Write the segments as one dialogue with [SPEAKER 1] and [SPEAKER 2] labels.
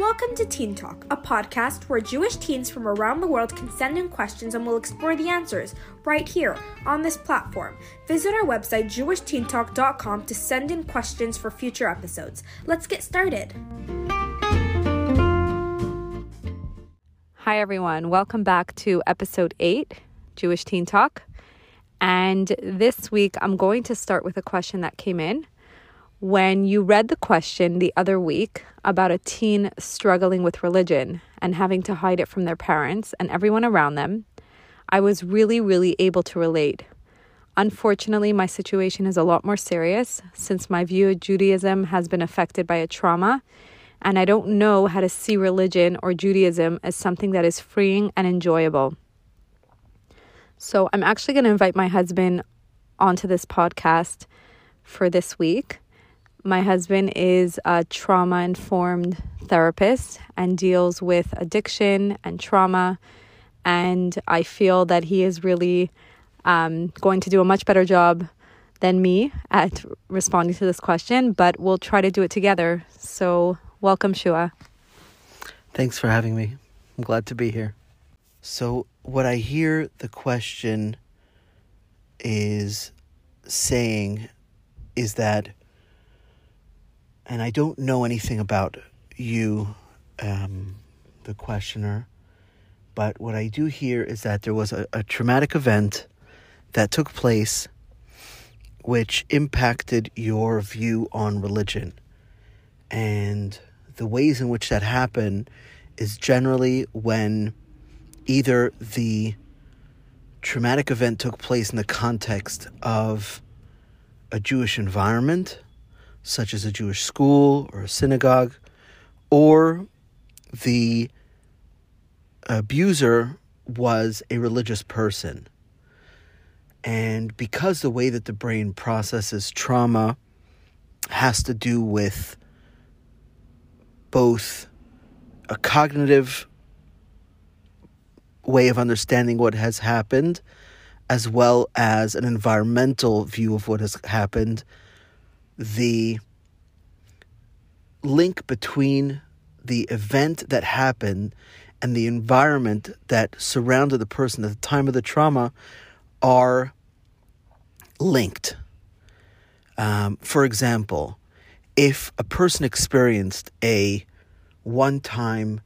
[SPEAKER 1] Welcome to Teen Talk, a podcast where Jewish teens from around the world can send in questions and we'll explore the answers right here on this platform. Visit our website, jewishteentalk.com, to send in questions for future episodes. Let's get started.
[SPEAKER 2] Hi, everyone. Welcome back to episode 8, Jewish Teen Talk. And this week, I'm going to start with a question that came in when you read the question the other week about a teen struggling with religion and having to hide it from their parents and everyone around them, I was really, really able to relate. Unfortunately, my situation is a lot more serious since my view of Judaism has been affected by a trauma, and I don't know how to see religion or Judaism as something that is freeing and enjoyable. So, I'm actually going to invite my husband onto this podcast for this week my husband is a trauma informed therapist and deals with addiction and trauma. And I feel that he is really um, going to do a much better job than me at responding to this question, but we'll try to do it together. So, welcome, Shua.
[SPEAKER 3] Thanks for having me. I'm glad to be here. So, what I hear the question is saying is that and I don't know anything about you, um, the questioner, but what I do hear is that there was a, a traumatic event that took place which impacted your view on religion. And the ways in which that happened is generally when either the traumatic event took place in the context of a Jewish environment such as a Jewish school or a synagogue, or the abuser was a religious person. And because the way that the brain processes trauma has to do with both a cognitive way of understanding what has happened, as well as an environmental view of what has happened, the link between the event that happened and the environment that surrounded the person at the time of the trauma are linked. Um, for example, if a person experienced a one time,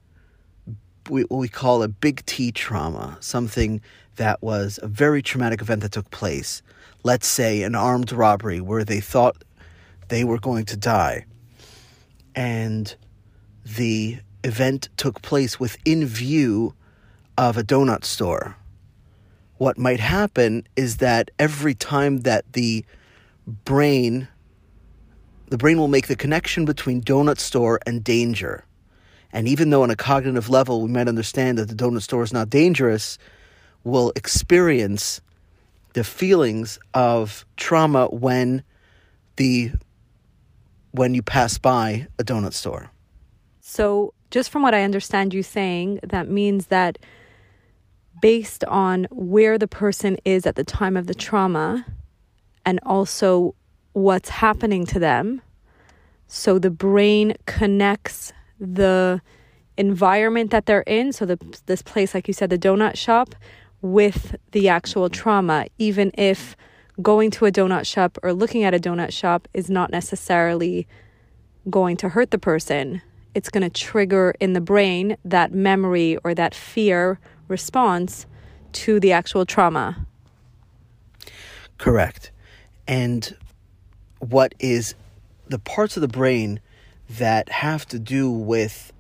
[SPEAKER 3] what we call a big T trauma, something that was a very traumatic event that took place, let's say an armed robbery where they thought they were going to die. And the event took place within view of a donut store. What might happen is that every time that the brain the brain will make the connection between donut store and danger. And even though on a cognitive level we might understand that the donut store is not dangerous, we'll experience the feelings of trauma when the when you pass by a donut store.
[SPEAKER 2] So, just from what I understand you saying, that means that based on where the person is at the time of the trauma and also what's happening to them, so the brain connects the environment that they're in, so the, this place, like you said, the donut shop, with the actual trauma, even if going to a donut shop or looking at a donut shop is not necessarily going to hurt the person. It's going to trigger in the brain that memory or that fear response to the actual trauma.
[SPEAKER 3] Correct. And what is the parts of the brain that have to do with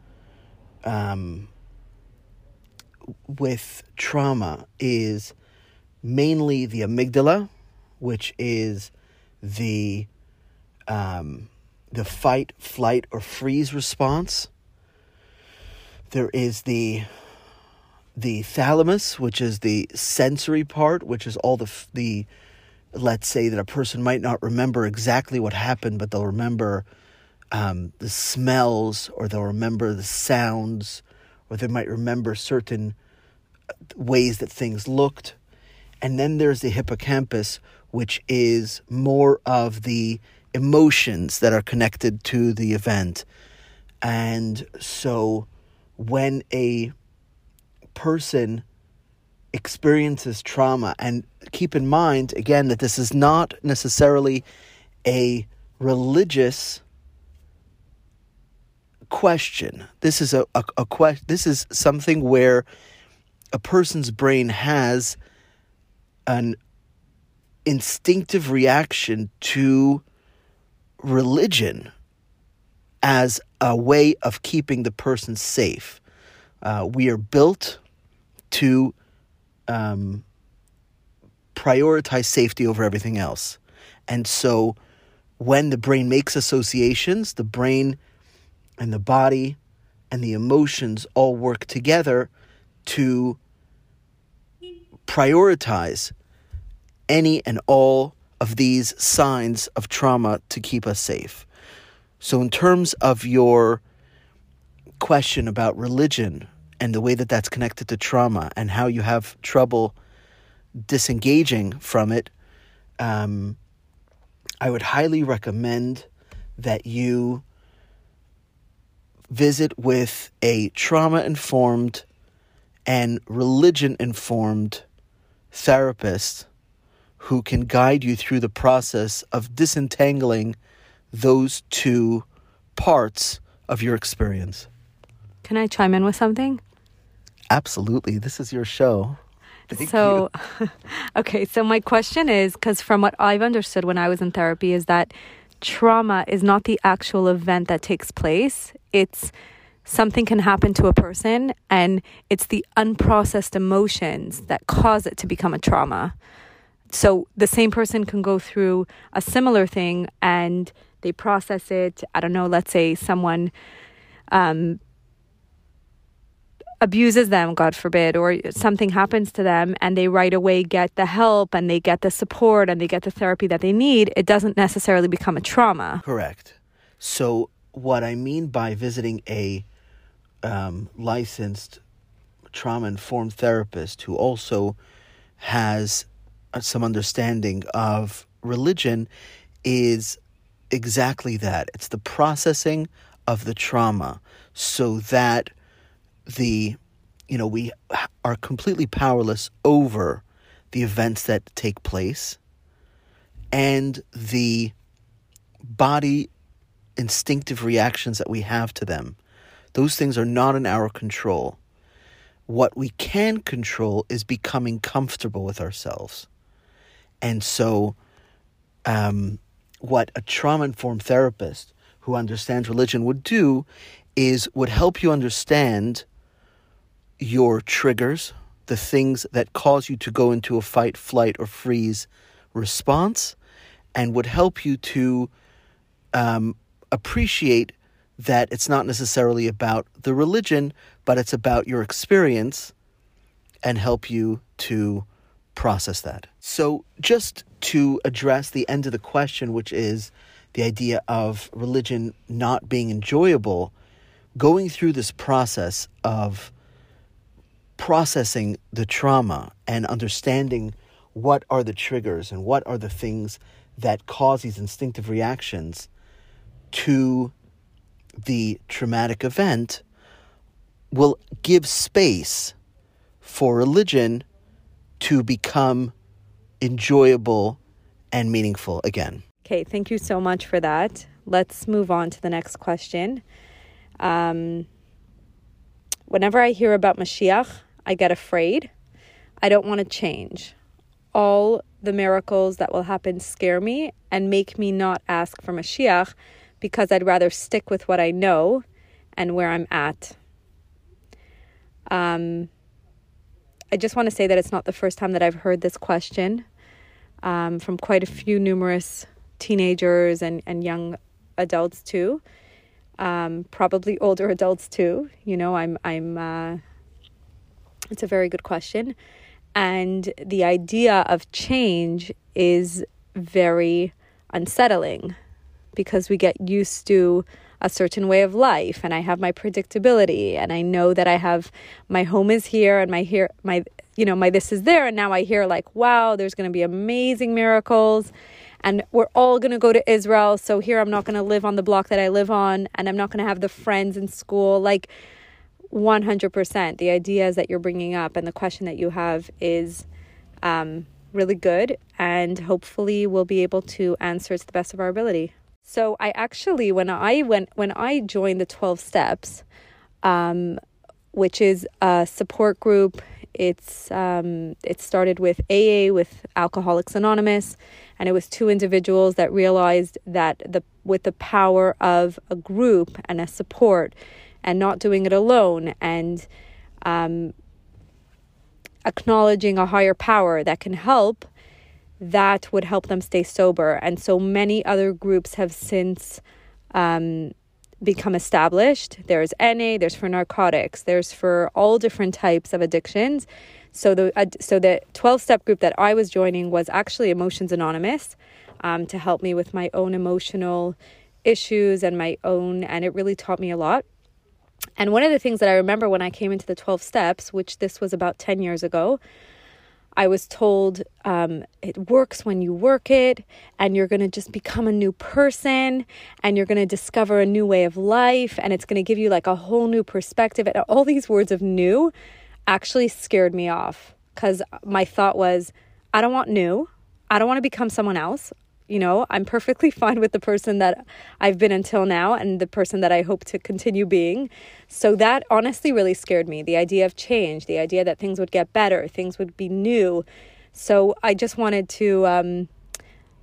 [SPEAKER 3] um, with trauma is mainly the amygdala, which is the um, the fight, flight, or freeze response. There is the the thalamus, which is the sensory part, which is all the the let's say that a person might not remember exactly what happened, but they'll remember um, the smells, or they'll remember the sounds, or they might remember certain uh, ways that things looked. And then there's the hippocampus, which is more of the emotions that are connected to the event. And so when a person experiences trauma, and keep in mind again that this is not necessarily a religious question. This is a, a, a question. This is something where a person's brain has an instinctive reaction to religion as a way of keeping the person safe. Uh, we are built to um, prioritize safety over everything else. And so when the brain makes associations, the brain and the body and the emotions all work together to prioritize any and all of these signs of trauma to keep us safe. So, in terms of your question about religion and the way that that's connected to trauma and how you have trouble disengaging from it, um, I would highly recommend that you visit with a trauma informed and religion informed therapist who can guide you through the process of disentangling those two parts of your experience.
[SPEAKER 2] Can I chime in with something?
[SPEAKER 3] Absolutely. This is your show.
[SPEAKER 2] Thank so, okay. So, my question is because from what I've understood when I was in therapy, is that trauma is not the actual event that takes place, it's something can happen to a person, and it's the unprocessed emotions that cause it to become a trauma so the same person can go through a similar thing and they process it. I don't know, let's say someone um, abuses them, God forbid, or something happens to them and they right away get the help and they get the support and they get the therapy that they need, it doesn't necessarily become a trauma.
[SPEAKER 3] Correct. So, what I mean by visiting a um, licensed trauma informed therapist who also has uh, some understanding of religion is exactly that. It's the processing of the trauma so that the you know we are completely powerless over the events that take place and the body instinctive reactions that we have to them those things are not in our control. What we can control is becoming comfortable with ourselves. And so, um, what a trauma informed therapist who understands religion would do is would help you understand your triggers, the things that cause you to go into a fight, flight, or freeze response, and would help you to um, appreciate that it's not necessarily about the religion, but it's about your experience and help you to process that. So, just to address the end of the question, which is the idea of religion not being enjoyable, going through this process of processing the trauma and understanding what are the triggers and what are the things that cause these instinctive reactions to the traumatic event will give space for religion to become enjoyable and meaningful again.
[SPEAKER 2] Okay, thank you so much for that. Let's move on to the next question. Um, whenever I hear about Mashiach, I get afraid. I don't want to change. All the miracles that will happen scare me and make me not ask for Mashiach because I'd rather stick with what I know and where I'm at. Um, I just want to say that it's not the first time that I've heard this question um, from quite a few numerous teenagers and, and young adults too. Um, probably older adults too. You know, I'm I'm. Uh, it's a very good question, and the idea of change is very unsettling because we get used to a certain way of life and I have my predictability and I know that I have my home is here and my here my you know my this is there and now I hear like wow there's going to be amazing miracles and we're all going to go to Israel. So here I'm not going to live on the block that I live on and I'm not going to have the friends in school. Like 100%. The ideas that you're bringing up and the question that you have is um, really good. And hopefully we'll be able to answer it to the best of our ability. So I actually, when I went, when I joined the 12 steps, um, which is a support group. It's um, it started with AA with Alcoholics Anonymous, and it was two individuals that realized that the with the power of a group and a support, and not doing it alone, and um, acknowledging a higher power that can help, that would help them stay sober. And so many other groups have since. Um, become established. There's NA, there's for narcotics, there's for all different types of addictions. So the uh, so the 12 step group that I was joining was actually Emotions Anonymous um, to help me with my own emotional issues and my own and it really taught me a lot. And one of the things that I remember when I came into the 12 steps, which this was about 10 years ago, I was told um, it works when you work it, and you're going to just become a new person, and you're going to discover a new way of life, and it's going to give you like a whole new perspective. And all these words of new actually scared me off because my thought was, I don't want new. I don't want to become someone else you know, I'm perfectly fine with the person that I've been until now and the person that I hope to continue being. So that honestly really scared me. The idea of change, the idea that things would get better, things would be new. So I just wanted to um,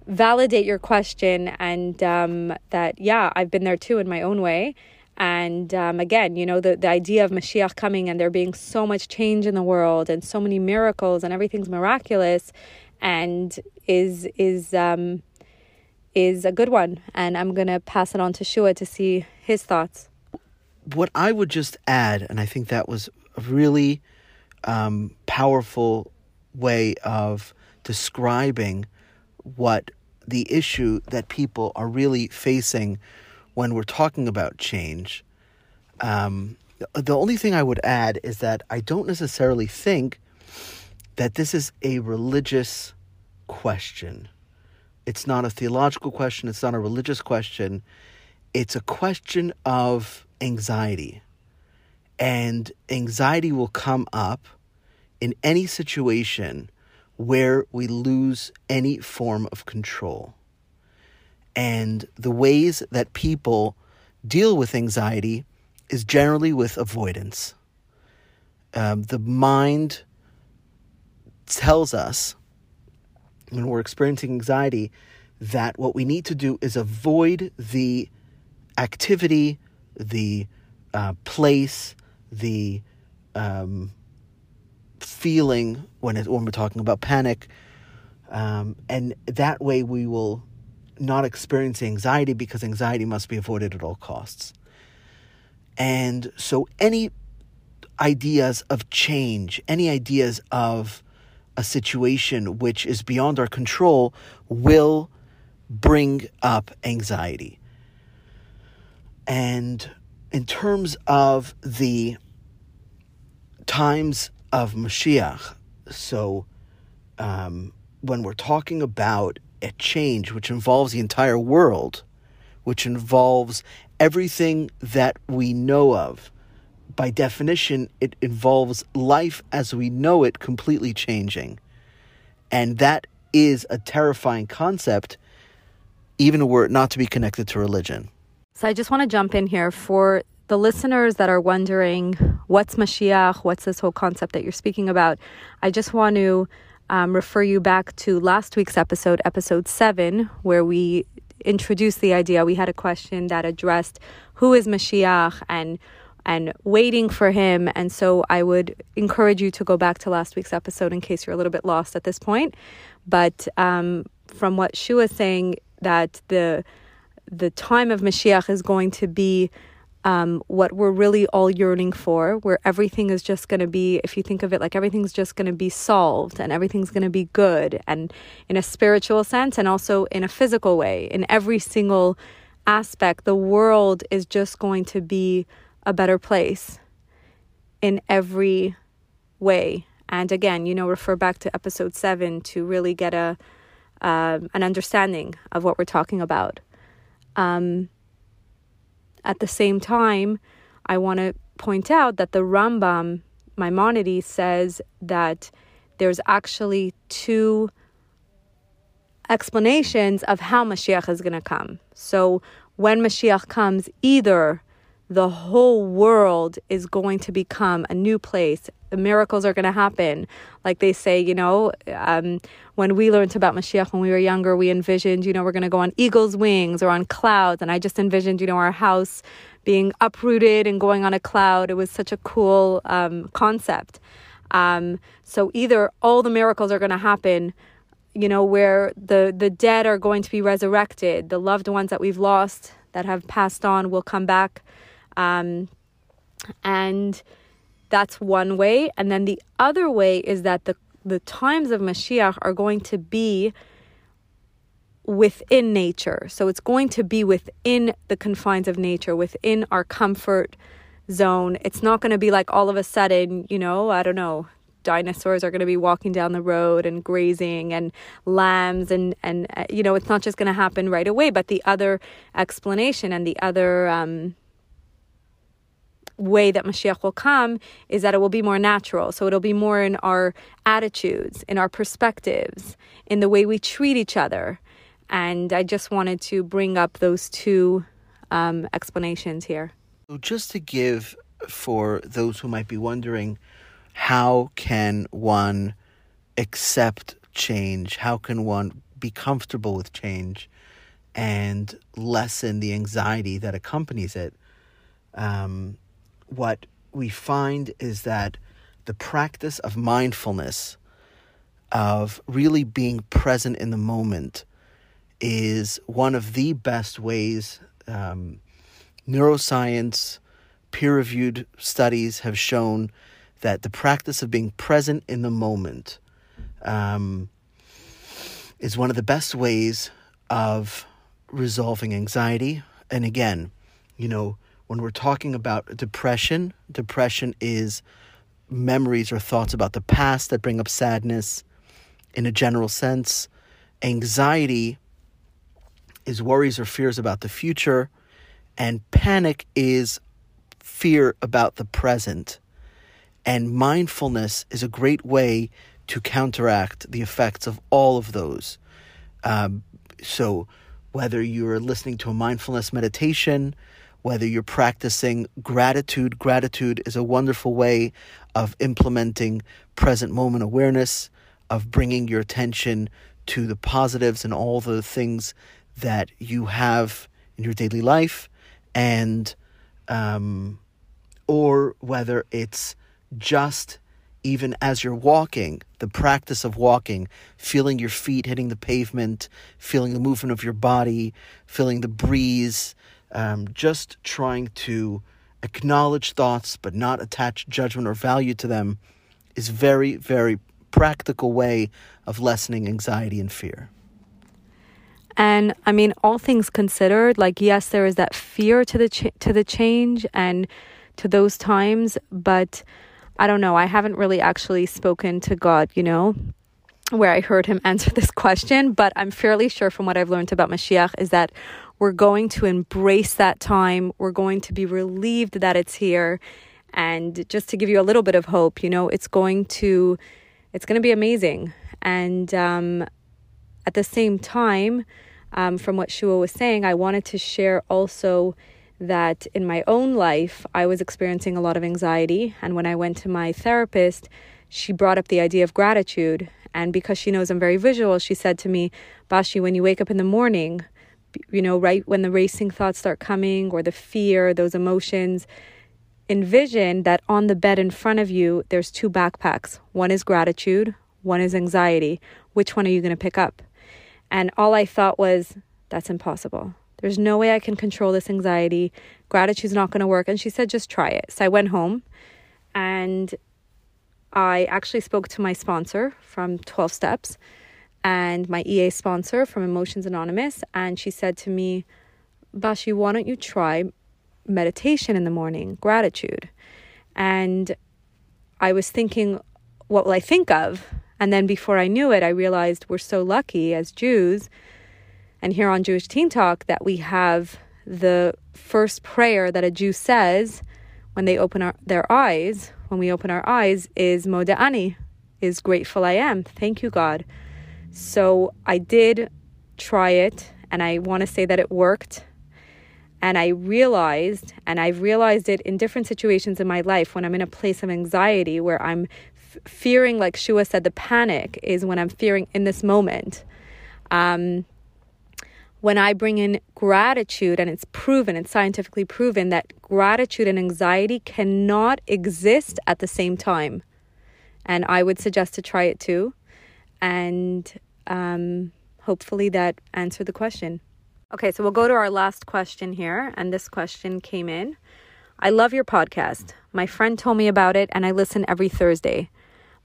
[SPEAKER 2] validate your question and um, that, yeah, I've been there too in my own way. And um, again, you know, the, the idea of Mashiach coming and there being so much change in the world and so many miracles and everything's miraculous and is is um is a good one. And I'm going to pass it on to Shua to see his thoughts.
[SPEAKER 3] What I would just add, and I think that was a really um, powerful way of describing what the issue that people are really facing when we're talking about change. Um, the only thing I would add is that I don't necessarily think that this is a religious question. It's not a theological question, it's not a religious question. It's a question of anxiety. And anxiety will come up in any situation where we lose any form of control. And the ways that people deal with anxiety is generally with avoidance. Um, the mind tells us when we're experiencing anxiety that what we need to do is avoid the activity, the uh, place, the um, feeling when it, when we're talking about panic, um, and that way we will not experience anxiety because anxiety must be avoided at all costs. And so, any ideas of change, any ideas of a situation which is beyond our control will bring up anxiety. And in terms of the times of Mashiach, so um, when we're talking about a change which involves the entire world, which involves everything that we know of, by definition, it involves life as we know it completely changing. And that is a terrifying concept, even were it not to be connected to religion.
[SPEAKER 2] So I just want to jump in here for the listeners that are wondering what's Mashiach, what's this whole concept that you're speaking about. I just want to um, refer you back to last week's episode, episode seven, where we introduced the idea. We had a question that addressed who is Mashiach and and waiting for him. And so I would encourage you to go back to last week's episode in case you're a little bit lost at this point. But um, from what Shua is saying, that the the time of Mashiach is going to be um, what we're really all yearning for, where everything is just going to be, if you think of it like everything's just going to be solved and everything's going to be good, and in a spiritual sense, and also in a physical way, in every single aspect, the world is just going to be a better place in every way. And again, you know, refer back to episode seven to really get a um, an understanding of what we're talking about. Um, at the same time, I want to point out that the Rambam Maimonides says that there's actually two explanations of how Mashiach is going to come. So when Mashiach comes, either the whole world is going to become a new place. Miracles are going to happen. Like they say, you know, um, when we learned about Mashiach when we were younger, we envisioned, you know, we're going to go on eagle's wings or on clouds. And I just envisioned, you know, our house being uprooted and going on a cloud. It was such a cool um, concept. Um, so either all the miracles are going to happen, you know, where the, the dead are going to be resurrected, the loved ones that we've lost that have passed on will come back um, and that's one way. And then the other way is that the, the times of Mashiach are going to be within nature. So it's going to be within the confines of nature, within our comfort zone. It's not going to be like all of a sudden, you know, I don't know, dinosaurs are going to be walking down the road and grazing and lambs and and uh, you know it's not just going to happen right away but the other explanation and the other um, way that Mashiach will come is that it will be more natural. So it'll be more in our attitudes, in our perspectives, in the way we treat each other. And I just wanted to bring up those two um, explanations here.
[SPEAKER 3] Just to give for those who might be wondering, how can one accept change? How can one be comfortable with change and lessen the anxiety that accompanies it? Um, what we find is that the practice of mindfulness, of really being present in the moment, is one of the best ways. Um, neuroscience, peer reviewed studies have shown that the practice of being present in the moment um, is one of the best ways of resolving anxiety. And again, you know, when we're talking about depression, depression is memories or thoughts about the past that bring up sadness in a general sense. Anxiety is worries or fears about the future, and panic is fear about the present. And mindfulness is a great way to counteract the effects of all of those. Um, so, whether you're listening to a mindfulness meditation, whether you're practicing gratitude, gratitude is a wonderful way of implementing present moment awareness, of bringing your attention to the positives and all the things that you have in your daily life, and um, or whether it's just even as you're walking, the practice of walking, feeling your feet hitting the pavement, feeling the movement of your body, feeling the breeze, um, just trying to acknowledge thoughts but not attach judgment or value to them is very, very practical way of lessening anxiety and fear.
[SPEAKER 2] And I mean, all things considered, like yes, there is that fear to the ch- to the change and to those times, but I don't know. I haven't really actually spoken to God, you know, where I heard Him answer this question. But I'm fairly sure, from what I've learned about Mashiach, is that we're going to embrace that time. We're going to be relieved that it's here. And just to give you a little bit of hope, you know, it's going to it's going to be amazing. And um, at the same time, um, from what Shua was saying, I wanted to share also that in my own life, I was experiencing a lot of anxiety. And when I went to my therapist, she brought up the idea of gratitude. And because she knows I'm very visual, she said to me, Bashi, when you wake up in the morning, you know, right when the racing thoughts start coming or the fear, those emotions, envision that on the bed in front of you, there's two backpacks. One is gratitude, one is anxiety. Which one are you going to pick up? And all I thought was, that's impossible. There's no way I can control this anxiety. Gratitude's not going to work. And she said, just try it. So I went home and I actually spoke to my sponsor from 12 Steps and my EA sponsor from Emotions Anonymous. And she said to me, Bashi, why don't you try meditation in the morning, gratitude? And I was thinking, what will I think of? And then before I knew it, I realized we're so lucky as Jews and here on Jewish Teen Talk that we have the first prayer that a Jew says when they open our, their eyes, when we open our eyes, is Moda'ani, is grateful I am. Thank you, God. So I did try it, and I want to say that it worked. And I realized, and I've realized it in different situations in my life when I'm in a place of anxiety where I'm f- fearing, like Shua said, the panic is when I'm fearing in this moment. Um, when I bring in gratitude, and it's proven, it's scientifically proven that gratitude and anxiety cannot exist at the same time. And I would suggest to try it too. And um, hopefully that answered the question. Okay, so we'll go to our last question here. And this question came in I love your podcast. My friend told me about it, and I listen every Thursday.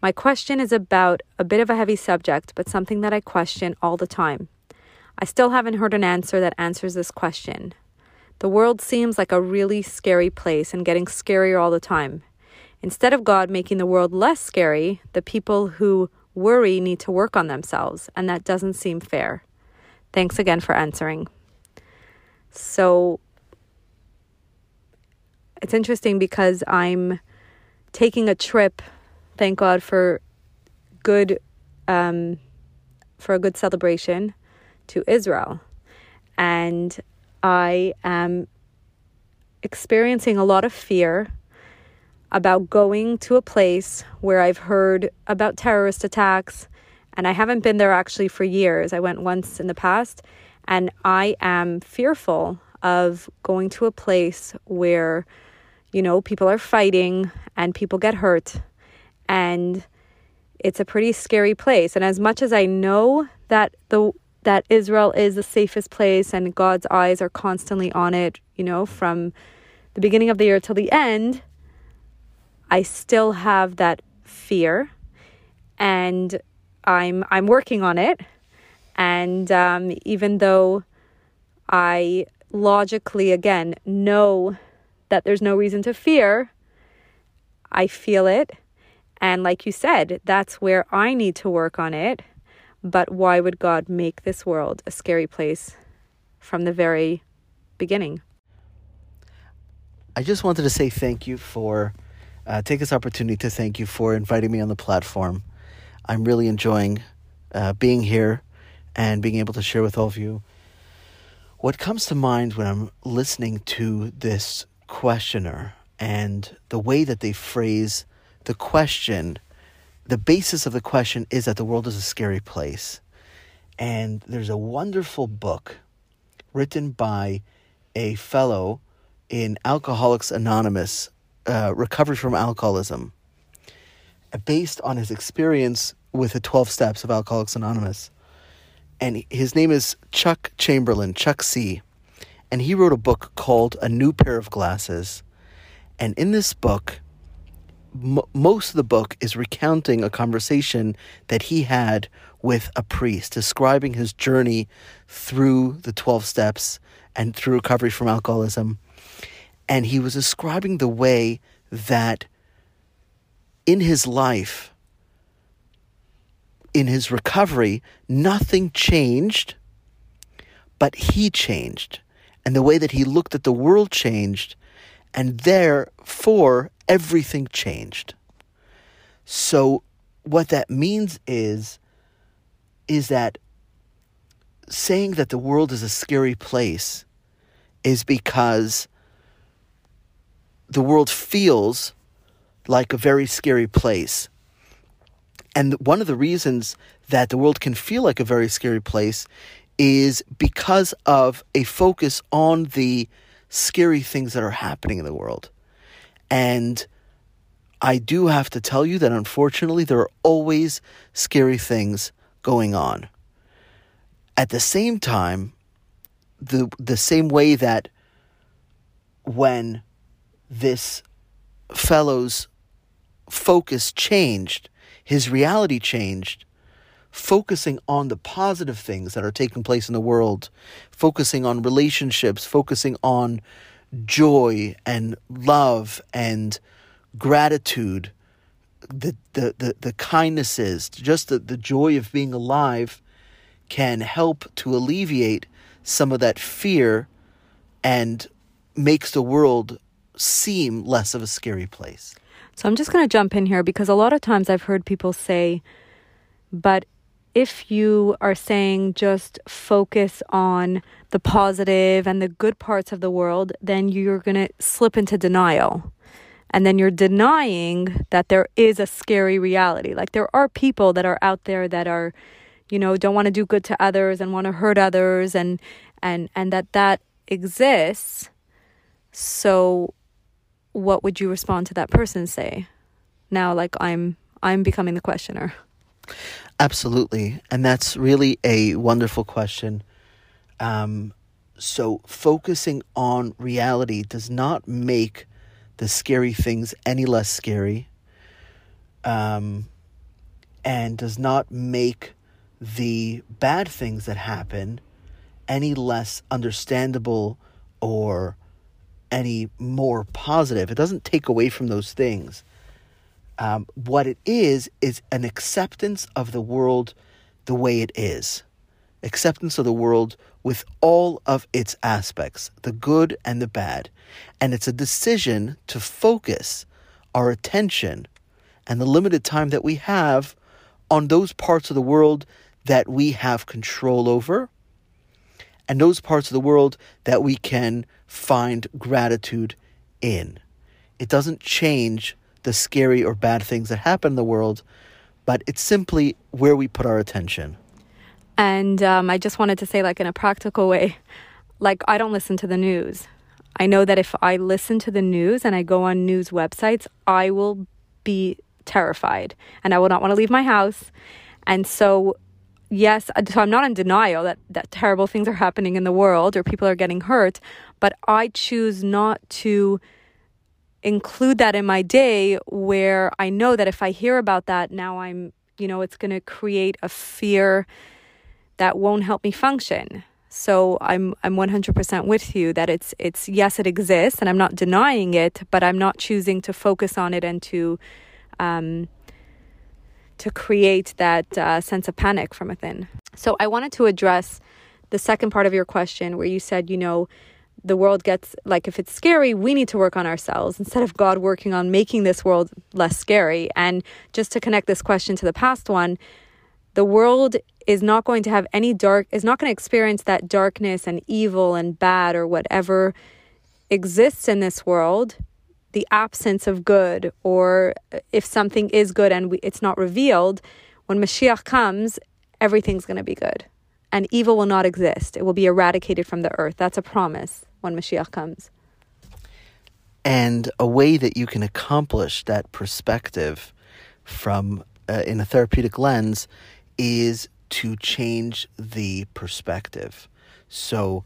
[SPEAKER 2] My question is about a bit of a heavy subject, but something that I question all the time. I still haven't heard an answer that answers this question. The world seems like a really scary place and getting scarier all the time. Instead of God making the world less scary, the people who worry need to work on themselves, and that doesn't seem fair. Thanks again for answering. So it's interesting because I'm taking a trip, thank God for good um, for a good celebration to Israel. And I am experiencing a lot of fear about going to a place where I've heard about terrorist attacks. And I haven't been there actually for years. I went once in the past. And I am fearful of going to a place where, you know, people are fighting and people get hurt. And it's a pretty scary place. And as much as I know that the that Israel is the safest place and God's eyes are constantly on it, you know, from the beginning of the year till the end, I still have that fear and I'm I'm working on it. And um, even though I logically again know that there's no reason to fear, I feel it. And like you said, that's where I need to work on it but why would God make this world a scary place from the very beginning?
[SPEAKER 3] I just wanted to say thank you for, uh, take this opportunity to thank you for inviting me on the platform. I'm really enjoying uh, being here and being able to share with all of you. What comes to mind when I'm listening to this questioner and the way that they phrase the question the basis of the question is that the world is a scary place. And there's a wonderful book written by a fellow in Alcoholics Anonymous, uh, recovery from alcoholism, based on his experience with the 12 steps of Alcoholics Anonymous. And his name is Chuck Chamberlain, Chuck C. And he wrote a book called A New Pair of Glasses. And in this book, m- most of the book is recounting a conversation that he had with a priest, describing his journey through the 12 steps and through recovery from alcoholism. And he was describing the way that in his life, in his recovery, nothing changed, but he changed. And the way that he looked at the world changed. And therefore, everything changed. So what that means is is that saying that the world is a scary place is because the world feels like a very scary place. And one of the reasons that the world can feel like a very scary place is because of a focus on the scary things that are happening in the world. And I do have to tell you that unfortunately, there are always scary things going on. At the same time, the, the same way that when this fellow's focus changed, his reality changed, focusing on the positive things that are taking place in the world, focusing on relationships, focusing on joy and love and gratitude the, the, the, the kindnesses, just the, the joy of being alive can help to alleviate some of that fear and makes the world seem less of a scary place.
[SPEAKER 2] So I'm just going to jump in here because a lot of times I've heard people say, but if you are saying just focus on the positive and the good parts of the world, then you're going to slip into denial. And then you're denying that there is a scary reality. Like there are people that are out there that are, you know, don't want to do good to others and want to hurt others and and and that that exists. So what would you respond to that person say? Now like I'm I'm becoming the questioner.
[SPEAKER 3] Absolutely. And that's really a wonderful question. Um, so, focusing on reality does not make the scary things any less scary um, and does not make the bad things that happen any less understandable or any more positive. It doesn't take away from those things. Um, what it is, is an acceptance of the world the way it is. Acceptance of the world with all of its aspects, the good and the bad. And it's a decision to focus our attention and the limited time that we have on those parts of the world that we have control over and those parts of the world that we can find gratitude in. It doesn't change the scary or bad things that happen in the world, but it's simply where we put our attention.
[SPEAKER 2] And um, I just wanted to say, like, in a practical way, like, I don't listen to the news. I know that if I listen to the news and I go on news websites, I will be terrified and I will not want to leave my house. And so, yes, so I'm not in denial that, that terrible things are happening in the world or people are getting hurt, but I choose not to include that in my day where I know that if I hear about that, now I'm, you know, it's going to create a fear that won't help me function. So I'm I'm 100% with you that it's it's yes it exists and I'm not denying it, but I'm not choosing to focus on it and to um, to create that uh, sense of panic from within. So I wanted to address the second part of your question where you said, you know, the world gets like if it's scary, we need to work on ourselves instead of God working on making this world less scary. And just to connect this question to the past one, the world is not going to have any dark is not going to experience that darkness and evil and bad or whatever exists in this world the absence of good or if something is good and we, it's not revealed when mashiach comes everything's going to be good and evil will not exist it will be eradicated from the earth that's a promise when Mashiach comes.
[SPEAKER 3] And a way that you can accomplish that perspective from uh, in a therapeutic lens is to change the perspective. So,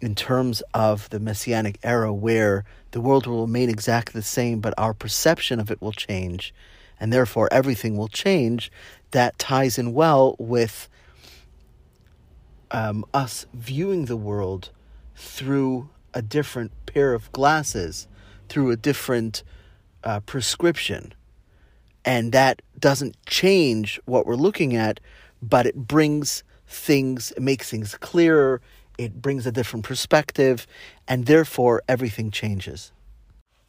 [SPEAKER 3] in terms of the messianic era, where the world will remain exactly the same, but our perception of it will change, and therefore everything will change, that ties in well with um, us viewing the world through a different pair of glasses, through a different uh, prescription. And that doesn't change what we're looking at, but it brings things, it makes things clearer, it brings a different perspective, and therefore everything changes.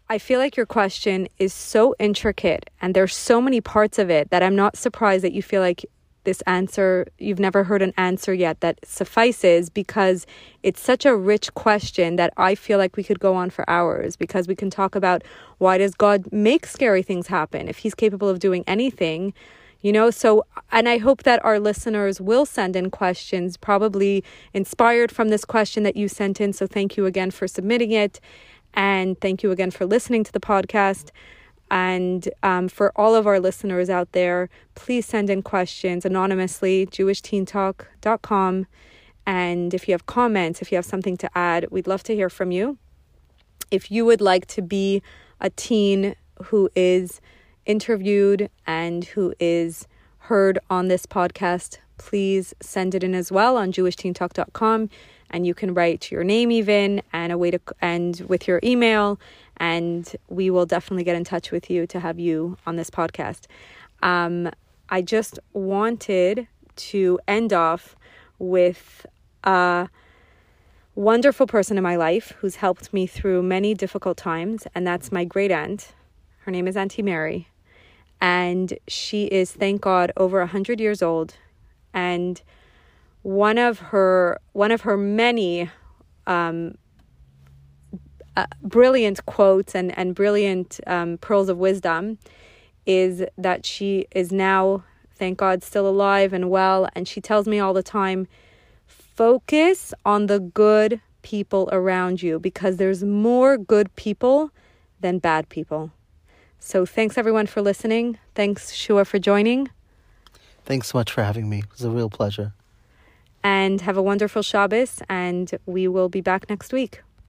[SPEAKER 2] I feel like your question is so intricate and there's so many parts of it that I'm not surprised that you feel like this answer, you've never heard an answer yet that suffices because it's such a rich question that I feel like we could go on for hours because we can talk about why does God make scary things happen if he's capable of doing anything you know so and i hope that our listeners will send in questions probably inspired from this question that you sent in so thank you again for submitting it and thank you again for listening to the podcast and um, for all of our listeners out there, please send in questions anonymously, jewishteentalk.com. And if you have comments, if you have something to add, we'd love to hear from you. If you would like to be a teen who is interviewed and who is heard on this podcast, please send it in as well on jewishteentalk.com. and you can write your name even and a way to and with your email and we will definitely get in touch with you to have you on this podcast. Um, I just wanted to end off with a wonderful person in my life who's helped me through many difficult times, and that's my great aunt. Her name is Auntie Mary, and she is, thank God, over a hundred years old, and one of her one of her many um, uh, brilliant quotes and and brilliant um, pearls of wisdom is that she is now, thank God, still alive and well, and she tells me all the time, focus on the good people around you because there's more good people than bad people. So thanks everyone for listening. Thanks Shua for joining.
[SPEAKER 3] Thanks so much for having me. It was a real pleasure.
[SPEAKER 2] And have a wonderful Shabbos, and we will be back next week.